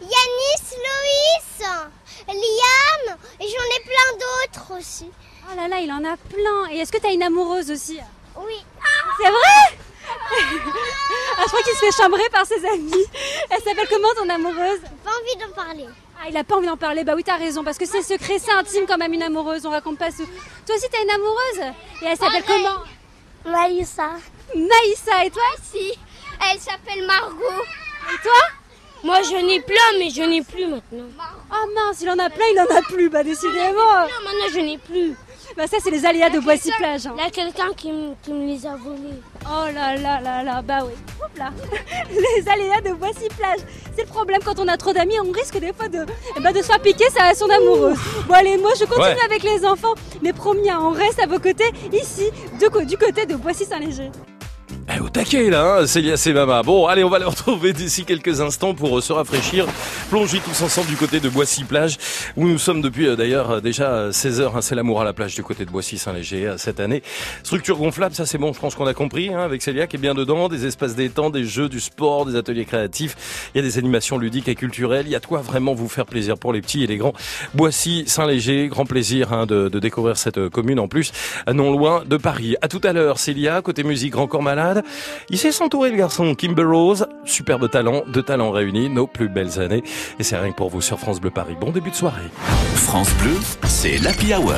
Yanis, Loïs, Liam et j'en ai plein d'autres aussi. Oh là là, il en a plein. Et est-ce que t'as une amoureuse aussi Oui. C'est vrai [laughs] ah, Je crois qu'il se fait chambrer par ses amis. Elle s'appelle comment ton amoureuse Pas envie d'en parler. Ah, il a pas envie d'en parler. Bah oui, t'as raison, parce que c'est secret, c'est intime quand même une amoureuse. On raconte pas tout. Toi aussi, t'as une amoureuse Et elle s'appelle comment Maïssa. Maïssa. Et toi Si. Elle s'appelle Margot. Et toi? Moi, je n'ai plein, mais je n'ai plus maintenant. Oh mince, il en a plein, il en a plus. Bah décidément. Non, maintenant, je n'ai plus. Bah ça, c'est les aléas de Boissy-Plage. hein. Il y a quelqu'un qui, me- qui me les a volés. Oh là là là là, bah oui. Hop là. [laughs] Les aléas de Boissy-Plage. C'est le problème quand on a trop d'amis, on risque des fois de, eh ben, de se faire piquer ça son amoureuse. Bon allez, moi je continue Ouais. avec les enfants, mais promis, hein, on reste à vos côtés ici, de du côté de Boissy-Saint-Léger. Eh, au taquet là, hein, Célia c'est Mama. Bon, allez, on va le retrouver d'ici quelques instants pour euh, se rafraîchir, plonger tous ensemble du côté de Boissy-Plage, où nous sommes depuis euh, d'ailleurs euh, déjà 16 heures. Hein, c'est l'amour à la plage du côté de Boissy-Saint-Léger cette année. Structure gonflable, ça c'est bon, je pense qu'on a compris, hein, avec Célia qui est bien dedans. Des espaces détente, des jeux, du sport, des ateliers créatifs. Il y a des animations ludiques et culturelles. Il y a de quoi vraiment vous faire plaisir pour les petits et les grands. Boissy-Saint-Léger, grand plaisir hein, de, découvrir cette commune en plus, non loin de Paris. À tout à l'heure, Célia, côté musique, Grand Corps Il sait s'entourer le garçon Kimber Rose, superbe talent, deux talents réunis, nos plus belles années. Et c'est rien que pour vous sur France Bleu Paris. Bon début de soirée. France Bleu, c'est l'Happy Hour.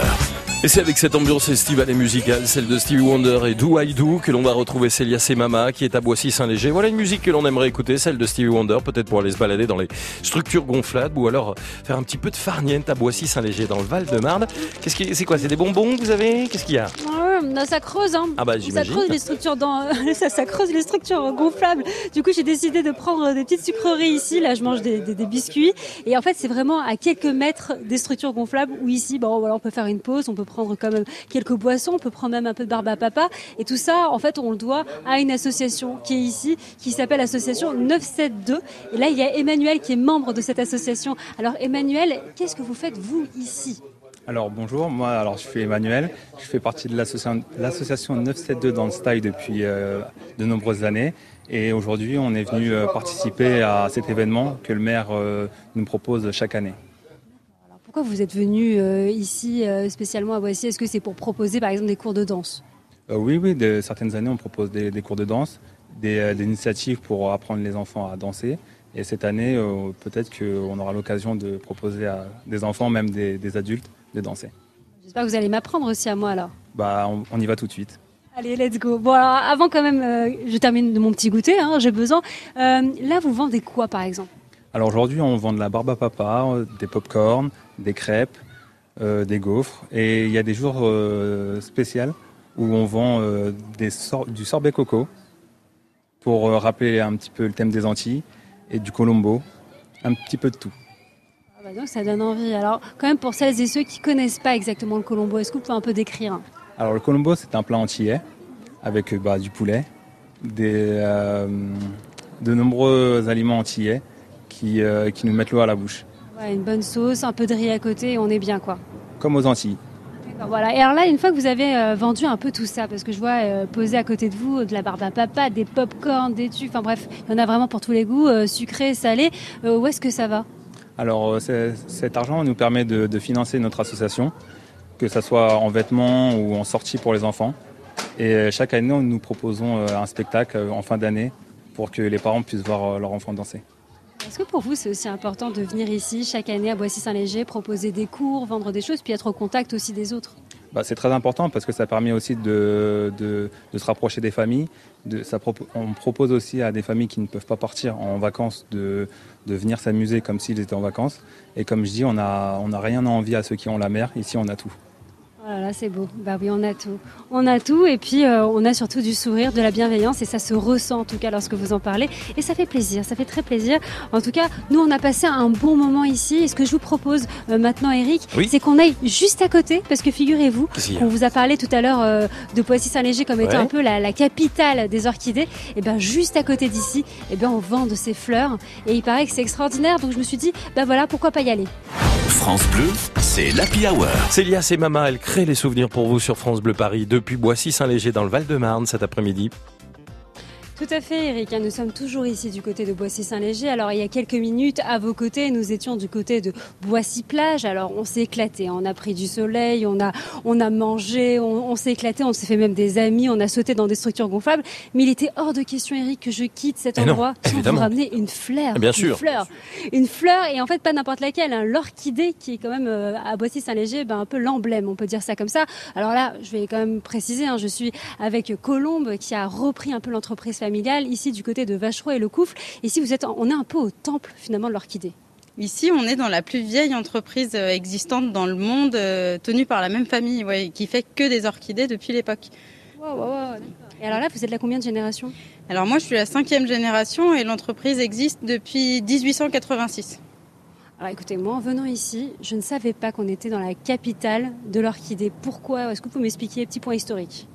Et c'est avec cette ambiance estivale et musicale, celle de Stevie Wonder et Do I Do, que l'on va retrouver Célia Mama qui est à Boissy-Saint-Léger. Voilà une musique que l'on aimerait écouter, celle de Stevie Wonder, peut-être pour aller se balader dans les structures gonflables ou alors faire un petit peu de farniente à Boissy-Saint-Léger dans le Val-de-Marne. Qu'est-ce qui, c'est quoi, c'est des bonbons que vous avez? Qu'est-ce qu'il y a? Ouais, non, ça creuse, hein. Ah bah, ça j'imagine. creuse les structures dans, [laughs] ça, ça creuse les structures gonflables. Du coup, j'ai décidé de prendre des petites sucreries ici. Là, je mange des, des- des biscuits. Et en fait, c'est vraiment à quelques mètres des structures gonflables où ici, bon, voilà, on peut faire une pause, on peut prendre quand même quelques boissons, on peut prendre même un peu de barbe à papa. Et tout ça, en fait, on le doit à une association qui est ici, qui s'appelle l'association 972. Et là, il y a Emmanuel qui est membre de cette association. Alors, Emmanuel, qu'est-ce que vous faites, vous, ici? Alors bonjour, moi alors je suis Emmanuel, je fais partie de l'association l'association 972 dans le style depuis euh, de nombreuses années et aujourd'hui on est venu euh, participer à cet événement que le maire euh, nous propose chaque année. Pourquoi vous êtes venu euh, ici euh, spécialement à Boissy? Est-ce que c'est pour proposer par exemple des cours de danse? Euh, oui, oui, de certaines années on propose des, des cours de danse, des, des initiatives pour apprendre les enfants à danser et cette année peut-être qu'on aura l'occasion de proposer à des enfants, même des, des adultes, de danser. J'espère que vous allez m'apprendre aussi à moi alors. Bah on, on y va tout de suite. Allez, let's go. Bon, alors avant quand même, euh, je termine de mon petit goûter, hein, j'ai besoin. Euh, là, vous vendez quoi par exemple? Alors aujourd'hui, on vend de la barbe à papa, des pop-corn, des crêpes, euh, des gaufres. Et il y a des jours euh, spéciaux où on vend euh, des sor- du sorbet coco pour rappeler un petit peu le thème des Antilles et du colombo, un petit peu de tout. ah bah donc, Ça donne envie. Alors, quand même, pour celles et ceux qui connaissent pas exactement le colombo, est-ce que vous pouvez un peu décrire? Alors le colombo, c'est un plat antillais avec bah, du poulet, des, de nombreux aliments antillais qui, qui nous mettent l'eau à la bouche, Ouais, Une bonne sauce, un peu de riz à côté et on est bien quoi. comme aux Antilles. Voilà. Et alors là, une fois que vous avez euh, vendu un peu tout ça, parce que je vois euh, poser à côté de vous de la barbe à papa, des pop-corn, des tubes, enfin bref, il y en a vraiment pour tous les goûts, euh, sucré, salé. Euh, où est-ce que ça va? Alors cet argent nous permet de, de financer notre association, que ce soit en vêtements ou en sortie pour les enfants. Et chaque année, nous proposons un spectacle en fin d'année pour que les parents puissent voir leur enfant danser. Est-ce que pour vous, c'est aussi important de venir ici chaque année à Boissy-Saint-Léger, proposer des cours, vendre des choses, puis être au contact aussi des autres? Bah, c'est très important parce que ça permet aussi de, se rapprocher des familles. On propose aussi à des familles qui ne peuvent pas partir en vacances de, venir s'amuser comme s'ils étaient en vacances. Et comme je dis, on n'a rien à envier à ceux qui ont la mer. Ici, on a tout. Voilà, c'est beau. Bah oui, on a tout. On a tout et puis euh, on a surtout du sourire, de la bienveillance et ça se ressent en tout cas lorsque vous en parlez et ça fait plaisir, ça fait très plaisir. En tout cas, nous on a passé un bon moment ici et ce que je vous propose euh, maintenant Eric, Oui. c'est qu'on aille juste à côté parce que figurez-vous a qu'on vous a parlé tout à l'heure euh, de Poissy-Saint-Léger comme étant Ouais. un peu la, la capitale des orchidées et bien juste à côté d'ici, et ben on vend de ces fleurs et il paraît que c'est extraordinaire donc je me suis dit bah voilà, pourquoi pas y aller. France Bleu, c'est l'Happy Hour. Célia c'est Mama, elle crée les souvenirs pour vous sur France Bleu Paris depuis Boissy-Saint-Léger dans le Val-de-Marne cet après-midi. Tout à fait, Eric. Nous sommes toujours ici du côté de Boissy-Saint-Léger. Alors, il y a quelques minutes, à vos côtés, nous étions du côté de Boissy-Plage. Alors, on s'est éclaté. On a pris du soleil, on a, on a mangé, on, on s'est éclaté, on s'est fait même des amis, on a sauté dans des structures gonflables. Mais il était hors de question, Eric, que je quitte cet Eh non, endroit sans vous évidemment. ramener une fleur. Bien une sûr. fleur. Une fleur, et en fait, pas n'importe laquelle. hein. L'orchidée, qui est quand même euh, à Boissy-Saint-Léger, ben, un peu l'emblème, on peut dire ça comme ça. Alors là, je vais quand même préciser, hein, je suis avec Colombe qui a repris un peu l'entreprise familiale ici du côté de Vachereau et le Couffle. Ici, vous êtes, en- on est un peu au temple finalement de l'orchidée. Ici, on est dans la plus vieille entreprise euh, existante dans le monde, euh, tenue par la même famille, ouais, qui fait que des orchidées depuis l'époque. Et alors là, vous êtes la combien de génération? Alors moi, je suis la cinquième génération et l'entreprise existe depuis 1886. Alors écoutez, moi en venant ici, je ne savais pas qu'on était dans la capitale de l'orchidée. Pourquoi? Est-ce que vous pouvez m'expliquer? Petit point historique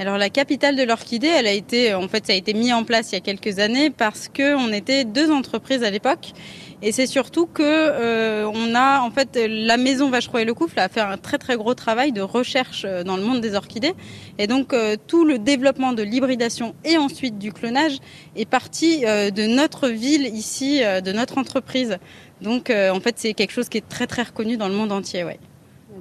Alors la capitale de l'orchidée, elle a été, en fait, ça a été mis en place il y a quelques années parce que on était deux entreprises à l'époque, et c'est surtout que euh, on a, en fait, la maison Vachereau et Le Couffle a fait un très très gros travail de recherche euh, dans le monde des orchidées, et donc euh, tout le développement de l'hybridation et ensuite du clonage est parti euh, de notre ville ici, euh, de notre entreprise. Donc euh, en fait, c'est quelque chose qui est très très reconnu dans le monde entier, ouais.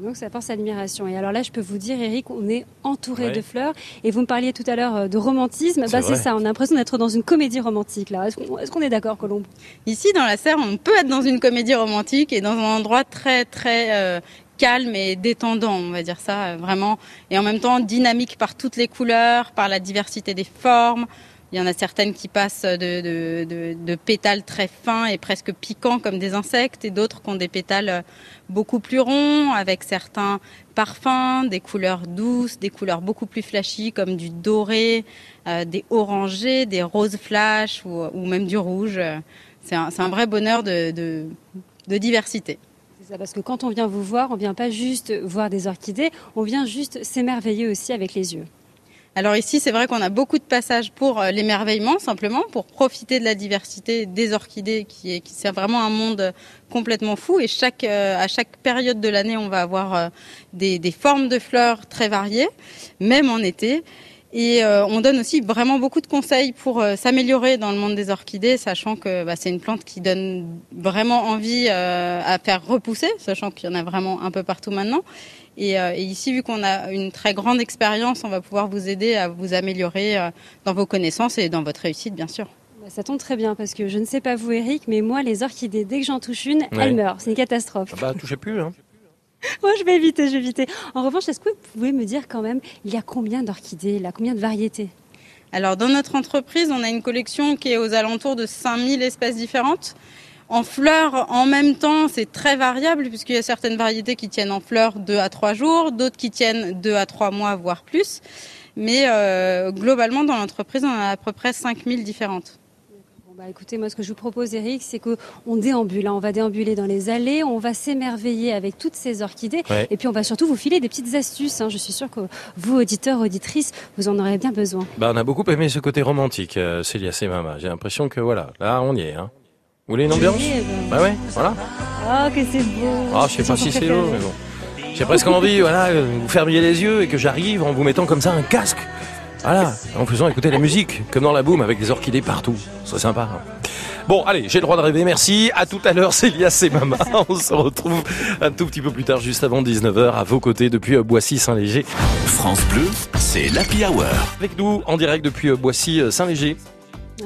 Donc ça porte admiration. Et alors là, je peux vous dire, Eric, on est entouré Ouais. de fleurs. Et vous me parliez tout à l'heure euh, de romantisme. C'est Bah, c'est ça, on a l'impression d'être dans une comédie romantique là. Est-ce qu'on est, qu'on est d'accord, Colombe? Ici, dans la serre, on peut être dans une comédie romantique et dans un endroit très, très euh, calme et détendant, on va dire ça, euh, vraiment. Et en même temps, dynamique par toutes les couleurs, par la diversité des formes. Il y en a certaines qui passent de, pétales très fins et presque piquants comme des insectes et d'autres qui ont des pétales beaucoup plus ronds avec certains parfums, des couleurs douces, des couleurs beaucoup plus flashy comme du doré, euh, des orangés, des roses flash ou, même du rouge. C'est un, un vrai bonheur de, diversité. Parce que quand on vient vous voir, on vient pas juste voir des orchidées, on vient juste s'émerveiller aussi avec les yeux. Alors ici, c'est vrai qu'on a beaucoup de passages pour euh, l'émerveillement, simplement, pour profiter de la diversité des orchidées, qui est, qui c'est vraiment un monde complètement fou. Et euh, à chaque période de l'année, on va avoir euh, des, des formes de fleurs très variées, même en été. Et euh, on donne aussi vraiment beaucoup de conseils pour euh, s'améliorer dans le monde des orchidées, sachant que bah, c'est une plante qui donne vraiment envie euh, à faire repousser, sachant qu'il y en a vraiment un peu partout maintenant. Et, euh, et ici, vu qu'on a une très grande expérience, on va pouvoir vous aider à vous améliorer euh, dans vos connaissances et dans votre réussite, bien sûr. Bah, Ça tombe très bien parce que je ne sais pas vous, Eric, mais moi, les orchidées, dès que j'en touche une, Ouais. elles meurent. C'est une catastrophe. Bah, touchez plus, hein. [laughs] Moi, je vais éviter, je vais éviter. En revanche, est-ce que vous pouvez me dire quand même, il y a combien d'orchidées, là, combien de variétés? Alors, dans notre entreprise, on a une collection qui est aux alentours de 5000 espèces différentes. En fleurs, en même temps, c'est très variable puisqu'il y a certaines variétés qui tiennent en fleurs 2 à 3 jours, d'autres qui tiennent 2 à 3 mois, voire plus. Mais euh, globalement, dans l'entreprise, on a à peu près 5000 différentes. Bon, bah, écoutez, moi, ce que je vous propose, Eric, c'est qu'on déambule. hein. On va déambuler dans les allées, on va s'émerveiller avec toutes ces orchidées. Ouais. Et puis, on va surtout vous filer des petites astuces. hein. Je suis sûre que vous, auditeurs, auditrices, vous en aurez bien besoin. Bah, on a beaucoup aimé ce côté romantique, euh, Célia et Mama. J'ai l'impression que voilà, là, on y est. Hein. Vous voulez une ambiance Eh ben, Bah ouais, voilà. Oh, que c'est beau Ah, je sais pas si c'est beau, mais bon. J'ai presque envie, voilà, euh, vous fermiez les yeux et que j'arrive en vous mettant comme ça un casque. Voilà, en faisant écouter la musique, comme dans la boum, avec des orchidées partout. C'est sympa. hein. Bon, allez, j'ai le droit de rêver, merci. À tout à l'heure, [laughs] Célia, c'est Mama. On se retrouve un tout petit peu plus tard, juste avant 19h, à vos côtés, depuis euh, Boissy-Saint-Léger. France Bleu, c'est l'Happy Hour. Avec nous, en direct depuis euh, Boissy-Saint-Léger.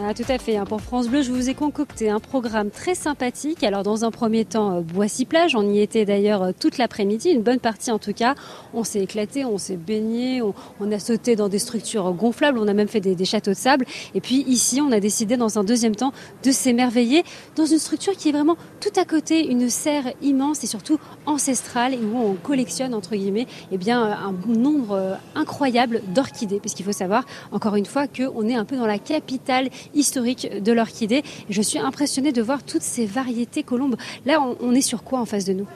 Ah, tout à fait. hein. Pour France Bleu, je vous ai concocté un programme très sympathique. Alors, dans un premier temps, euh, Boissy-Plage. On y était d'ailleurs euh, toute l'après-midi, une bonne partie en tout cas. On s'est éclaté, on s'est baigné, on, a sauté dans des structures gonflables, on a même fait des, châteaux de sable. Et puis ici, on a décidé dans un deuxième temps de s'émerveiller dans une structure qui est vraiment tout à côté, une serre immense et surtout ancestrale où on collectionne entre guillemets eh bien, un nombre euh, incroyable d'orchidées. Puisqu'il faut savoir, encore une fois, qu'on est un peu dans la capitale historique de l'orchidée. Je suis impressionnée de voir toutes ces variétés colombes. Là, on, est sur quoi en face de nous?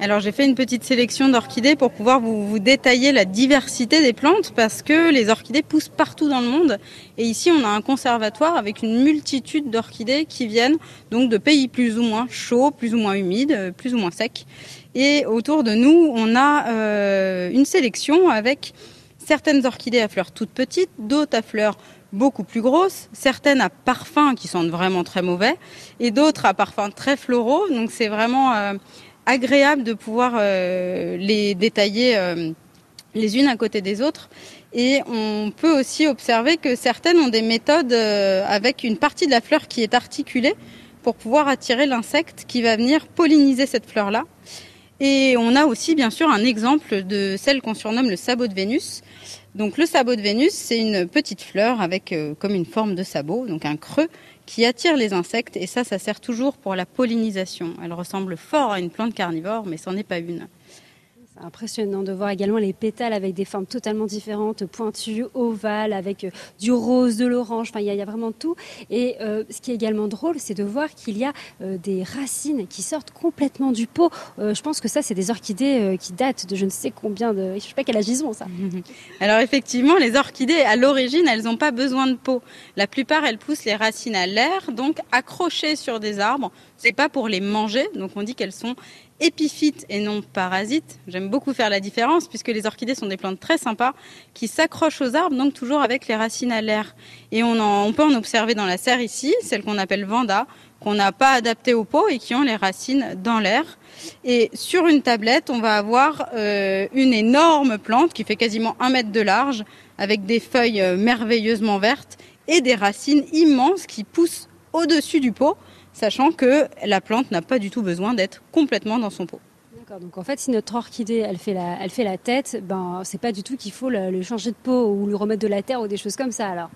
Alors j'ai fait une petite sélection d'orchidées pour pouvoir vous, vous détailler la diversité des plantes parce que les orchidées poussent partout dans le monde et ici on a un conservatoire avec une multitude d'orchidées qui viennent donc de pays plus ou moins chauds, plus ou moins humides, euh, plus ou moins secs et autour de nous on a euh, une sélection avec certaines orchidées à fleurs toutes petites, d'autres à fleurs beaucoup plus grosses, certaines à parfums qui sentent vraiment très mauvais et d'autres à parfums très floraux donc c'est vraiment euh, agréable de pouvoir euh, les détailler euh, les unes à côté des autres. Et on peut aussi observer que certaines ont des méthodes avec une partie de la fleur qui est articulée pour pouvoir attirer l'insecte qui va venir polliniser cette fleur-là. Et on a aussi bien sûr un exemple de celle qu'on surnomme le sabot de Vénus. Donc le sabot de Vénus, c'est une petite fleur avec euh, comme une forme de sabot, donc un creux qui attire les insectes et ça, ça sert toujours pour la pollinisation. Elle ressemble fort à une plante carnivore, mais c'en est pas une. Impressionnant de voir également les pétales avec des formes totalement différentes, pointues, ovales, avec euh, du rose, de l'orange, enfin il y, a vraiment tout. Et euh, ce qui est également drôle, c'est de voir qu'il y a euh, des racines qui sortent complètement du pot. Je pense que ça, c'est des orchidées qui datent de je ne sais combien de... Je sais pas quel âge ça. [laughs] Alors effectivement, les orchidées, à l'origine, elles n'ont pas besoin de pot. La plupart, elles poussent les racines à l'air, donc accrochées sur des arbres. C'est pas pour les manger, donc on dit qu'elles sont épiphytes et non parasites. J'aime beaucoup faire la différence puisque les orchidées sont des plantes très sympas qui s'accrochent aux arbres, donc toujours avec les racines à l'air. Et on, en, on peut en observer dans la serre ici, celle qu'on appelle Vanda, qu'on n'a pas adaptée au pot et qui ont les racines dans l'air. Et sur une tablette, on va avoir euh, une énorme plante qui fait quasiment un mètre de large, avec des feuilles euh, merveilleusement vertes et des racines immenses qui poussent au-dessus du pot sachant que la plante n'a pas du tout besoin d'être complètement dans son pot. D'accord, donc en fait, si notre orchidée, elle fait la, elle fait la tête, ben, c'est pas du tout qu'il faut le, le, changer de pot ou lui remettre de la terre ou des choses comme ça, alors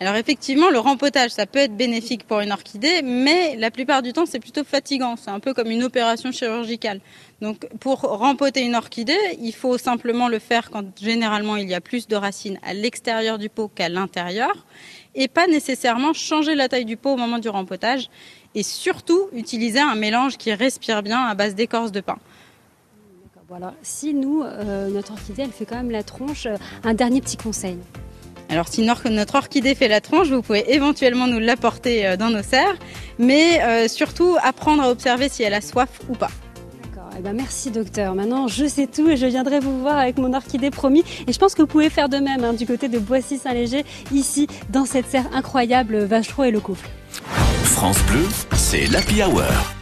alors effectivement, le rempotage, ça peut être bénéfique pour une orchidée, mais la plupart du temps, c'est plutôt fatigant. C'est un peu comme une opération chirurgicale. Donc pour rempoter une orchidée, il faut simplement le faire quand généralement il y a plus de racines à l'extérieur du pot qu'à l'intérieur, et pas nécessairement changer la taille du pot au moment du rempotage et surtout utiliser un mélange qui respire bien à base d'écorce de pin. Voilà. Si nous, euh, notre orchidée, elle fait quand même la tronche, euh, un dernier petit conseil. Alors si notre orchidée fait la tronche, vous pouvez éventuellement nous l'apporter euh, dans nos serres, mais euh, surtout apprendre à observer si elle a soif ou pas. Eh ben merci docteur. Maintenant je sais tout et je viendrai vous voir avec mon orchidée promis. Et je pense que vous pouvez faire de même hein, du côté de Boissy-Saint-Léger, ici dans cette serre incroyable Vachereau et le couple. France Bleu, c'est l'Happy Hour.